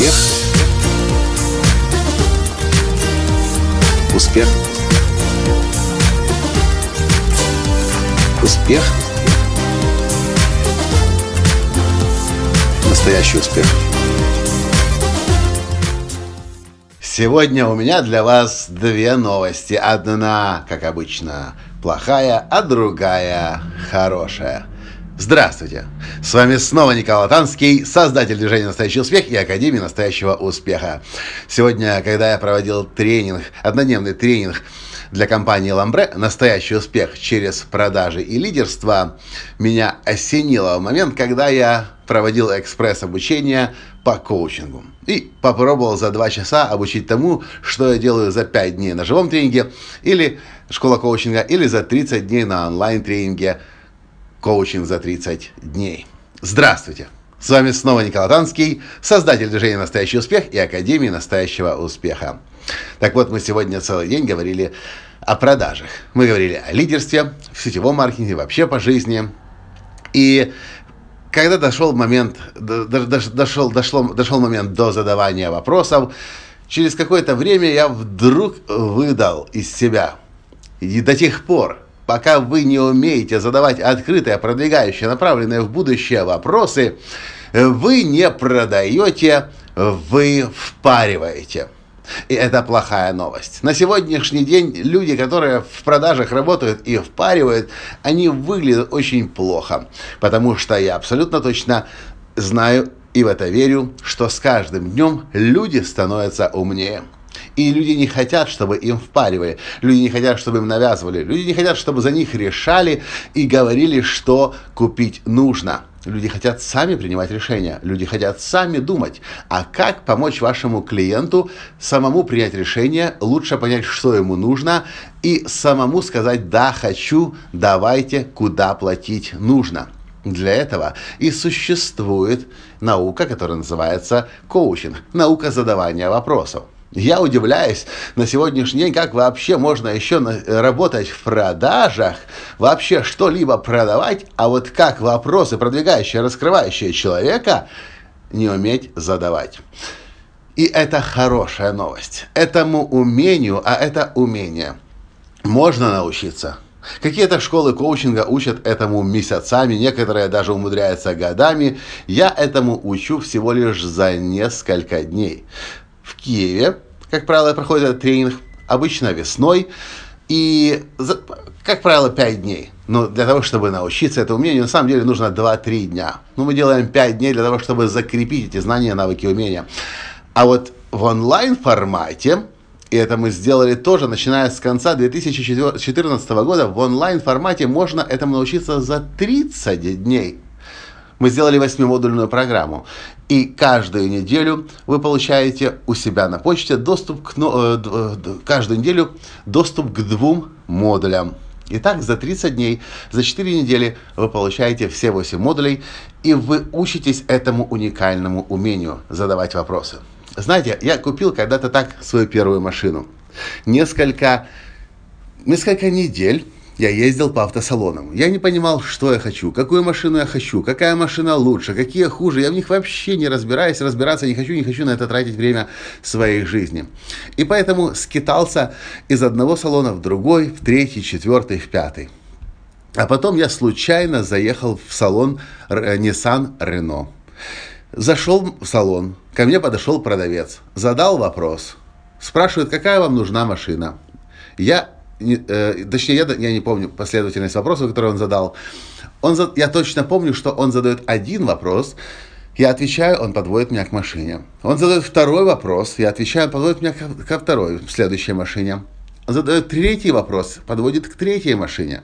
Успех. Успех. Успех. Настоящий успех. Сегодня у меня для вас две новости. Одна, как обычно, плохая, а другая хорошая. Здравствуйте! С вами снова Николай Танский, создатель движения «Настоящий успех» и Академии «Настоящего успеха». Сегодня, когда я проводил тренинг, однодневный тренинг для компании «Ламбре» «Настоящий успех через продажи и лидерство», меня осенило в момент, когда я проводил экспресс-обучение по коучингу. И попробовал за два часа обучить тому, что я делаю за 5 дней на живом тренинге, или школа коучинга, или за 30 дней на онлайн-тренинге Коучинг за 30 дней. Здравствуйте! С вами снова Николай Танский, создатель движения «Настоящий успех» и Академии настоящего успеха. Так вот, мы сегодня целый день говорили о продажах. Мы говорили о лидерстве, в сетевом маркетинге, вообще по жизни. И когда дошел момент, дошел, дошло, дошел момент до задавания вопросов, через какое-то время я вдруг выдал из себя. И до тех пор, пока вы не умеете задавать открытые, продвигающие, направленные в будущее вопросы, вы не продаете, вы впариваете. И это плохая новость. На сегодняшний день люди, которые в продажах работают и впаривают, они выглядят очень плохо. Потому что я абсолютно точно знаю и в это верю, что с каждым днем люди становятся умнее. И люди не хотят, чтобы им впаривали. Люди не хотят, чтобы им навязывали. Люди не хотят, чтобы за них решали и говорили, что купить нужно. Люди хотят сами принимать решения, люди хотят сами думать. А как помочь вашему клиенту самому принять решение, лучше понять, что ему нужно, и самому сказать «да, хочу, давайте, куда платить нужно». Для этого и существует наука, которая называется коучинг, наука задавания вопросов. Я удивляюсь на сегодняшний день, как вообще можно еще работать в продажах, вообще что-либо продавать, а вот как вопросы, продвигающие, раскрывающие человека, не уметь задавать. И это хорошая новость. Этому умению, а это умение, можно научиться. Какие-то школы коучинга учат этому месяцами, некоторые даже умудряются годами. Я этому учу всего лишь за несколько дней в Киеве, как правило, проходит этот тренинг обычно весной. И, как правило, 5 дней. Но для того, чтобы научиться этому умению, на самом деле нужно 2-3 дня. Ну, мы делаем 5 дней для того, чтобы закрепить эти знания, навыки, умения. А вот в онлайн-формате, и это мы сделали тоже, начиная с конца 2014 года, в онлайн-формате можно этому научиться за 30 дней. Мы сделали восьмимодульную программу. И каждую неделю вы получаете у себя на почте доступ к, э, э, каждую неделю доступ к двум модулям. Итак, за 30 дней, за 4 недели вы получаете все 8 модулей, и вы учитесь этому уникальному умению задавать вопросы. Знаете, я купил когда-то так свою первую машину. Несколько, несколько недель я ездил по автосалонам. Я не понимал, что я хочу, какую машину я хочу, какая машина лучше, какие хуже. Я в них вообще не разбираюсь, разбираться не хочу, не хочу на это тратить время своей жизни. И поэтому скитался из одного салона в другой, в третий, четвертый, в пятый. А потом я случайно заехал в салон Nissan Renault. Зашел в салон, ко мне подошел продавец, задал вопрос, спрашивает, какая вам нужна машина. Я не, э, точнее, я, я не помню последовательность вопросов, которые он задал. Он, я точно помню, что он задает один вопрос, я отвечаю, он подводит меня к машине. Он задает второй вопрос, я отвечаю, он подводит меня ко, ко второй, в следующей машине. Он задает третий вопрос, подводит к третьей машине.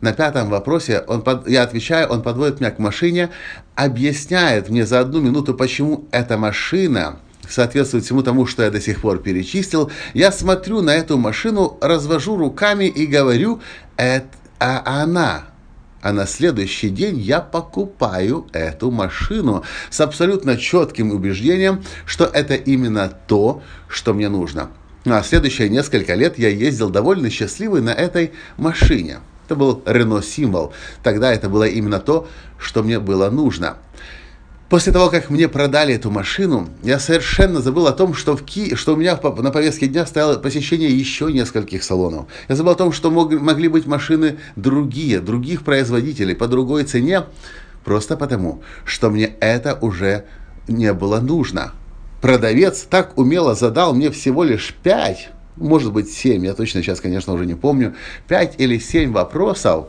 На пятом вопросе он под, я отвечаю, он подводит меня к машине, объясняет мне за одну минуту, почему эта машина соответствует всему тому, что я до сих пор перечислил, я смотрю на эту машину, развожу руками и говорю, это а она. А на следующий день я покупаю эту машину с абсолютно четким убеждением, что это именно то, что мне нужно. А следующие несколько лет я ездил довольно счастливый на этой машине. Это был Renault Символ. Тогда это было именно то, что мне было нужно. После того, как мне продали эту машину, я совершенно забыл о том, что, в Ки... что у меня на повестке дня стояло посещение еще нескольких салонов. Я забыл о том, что мог... могли быть машины другие, других производителей по другой цене, просто потому, что мне это уже не было нужно. Продавец так умело задал мне всего лишь пять, может быть семь, я точно сейчас, конечно, уже не помню, пять или семь вопросов,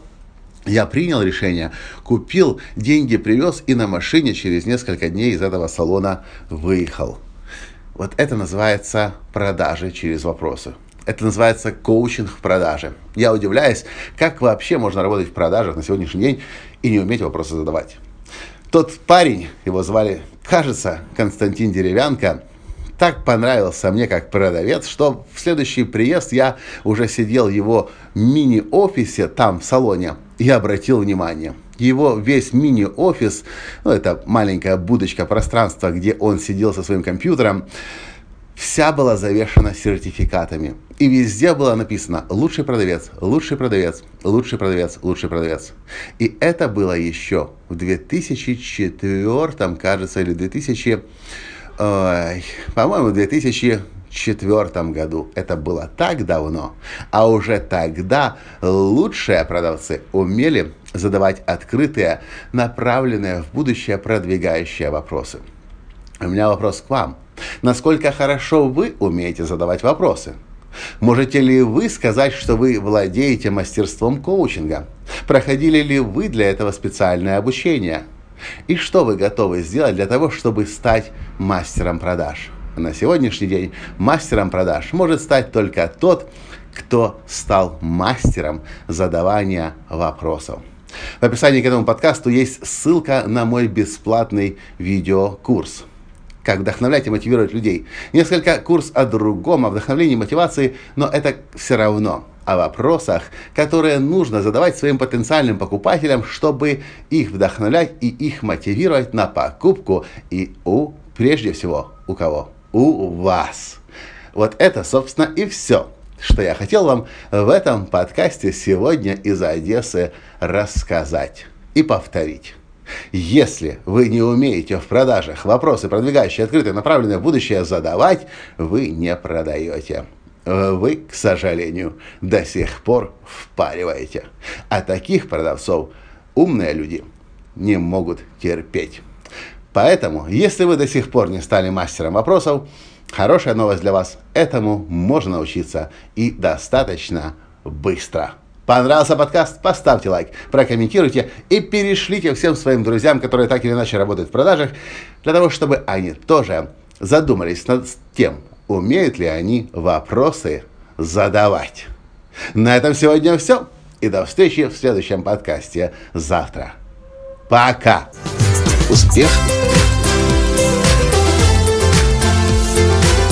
я принял решение, купил, деньги привез и на машине через несколько дней из этого салона выехал. Вот это называется продажи через вопросы. Это называется коучинг в продаже. Я удивляюсь, как вообще можно работать в продажах на сегодняшний день и не уметь вопросы задавать. Тот парень, его звали, кажется, Константин Деревянко, так понравился мне как продавец, что в следующий приезд я уже сидел в его мини-офисе там, в салоне, я обратил внимание. Его весь мини-офис, ну, это маленькая будочка пространства, где он сидел со своим компьютером, вся была завешена сертификатами. И везде было написано «Лучший продавец», «Лучший продавец», «Лучший продавец», «Лучший продавец». И это было еще в 2004, кажется, или 2000... Ой, по-моему, 2000 1974 году. Это было так давно. А уже тогда лучшие продавцы умели задавать открытые, направленные в будущее продвигающие вопросы. У меня вопрос к вам. Насколько хорошо вы умеете задавать вопросы? Можете ли вы сказать, что вы владеете мастерством коучинга? Проходили ли вы для этого специальное обучение? И что вы готовы сделать для того, чтобы стать мастером продаж? На сегодняшний день мастером продаж может стать только тот, кто стал мастером задавания вопросов. В описании к этому подкасту есть ссылка на мой бесплатный видеокурс как вдохновлять и мотивировать людей. Несколько курс о другом, о вдохновлении мотивации, но это все равно о вопросах, которые нужно задавать своим потенциальным покупателям, чтобы их вдохновлять и их мотивировать на покупку и у, прежде всего, у кого? У вас. Вот это, собственно, и все, что я хотел вам в этом подкасте сегодня из Одессы рассказать и повторить. Если вы не умеете в продажах вопросы, продвигающие открытые, направленные в будущее, задавать, вы не продаете. Вы, к сожалению, до сих пор впариваете. А таких продавцов умные люди не могут терпеть. Поэтому, если вы до сих пор не стали мастером вопросов, хорошая новость для вас. Этому можно научиться и достаточно быстро. Понравился подкаст? Поставьте лайк, прокомментируйте и перешлите всем своим друзьям, которые так или иначе работают в продажах, для того, чтобы они тоже задумались над тем, умеют ли они вопросы задавать. На этом сегодня все. И до встречи в следующем подкасте завтра. Пока! Успех!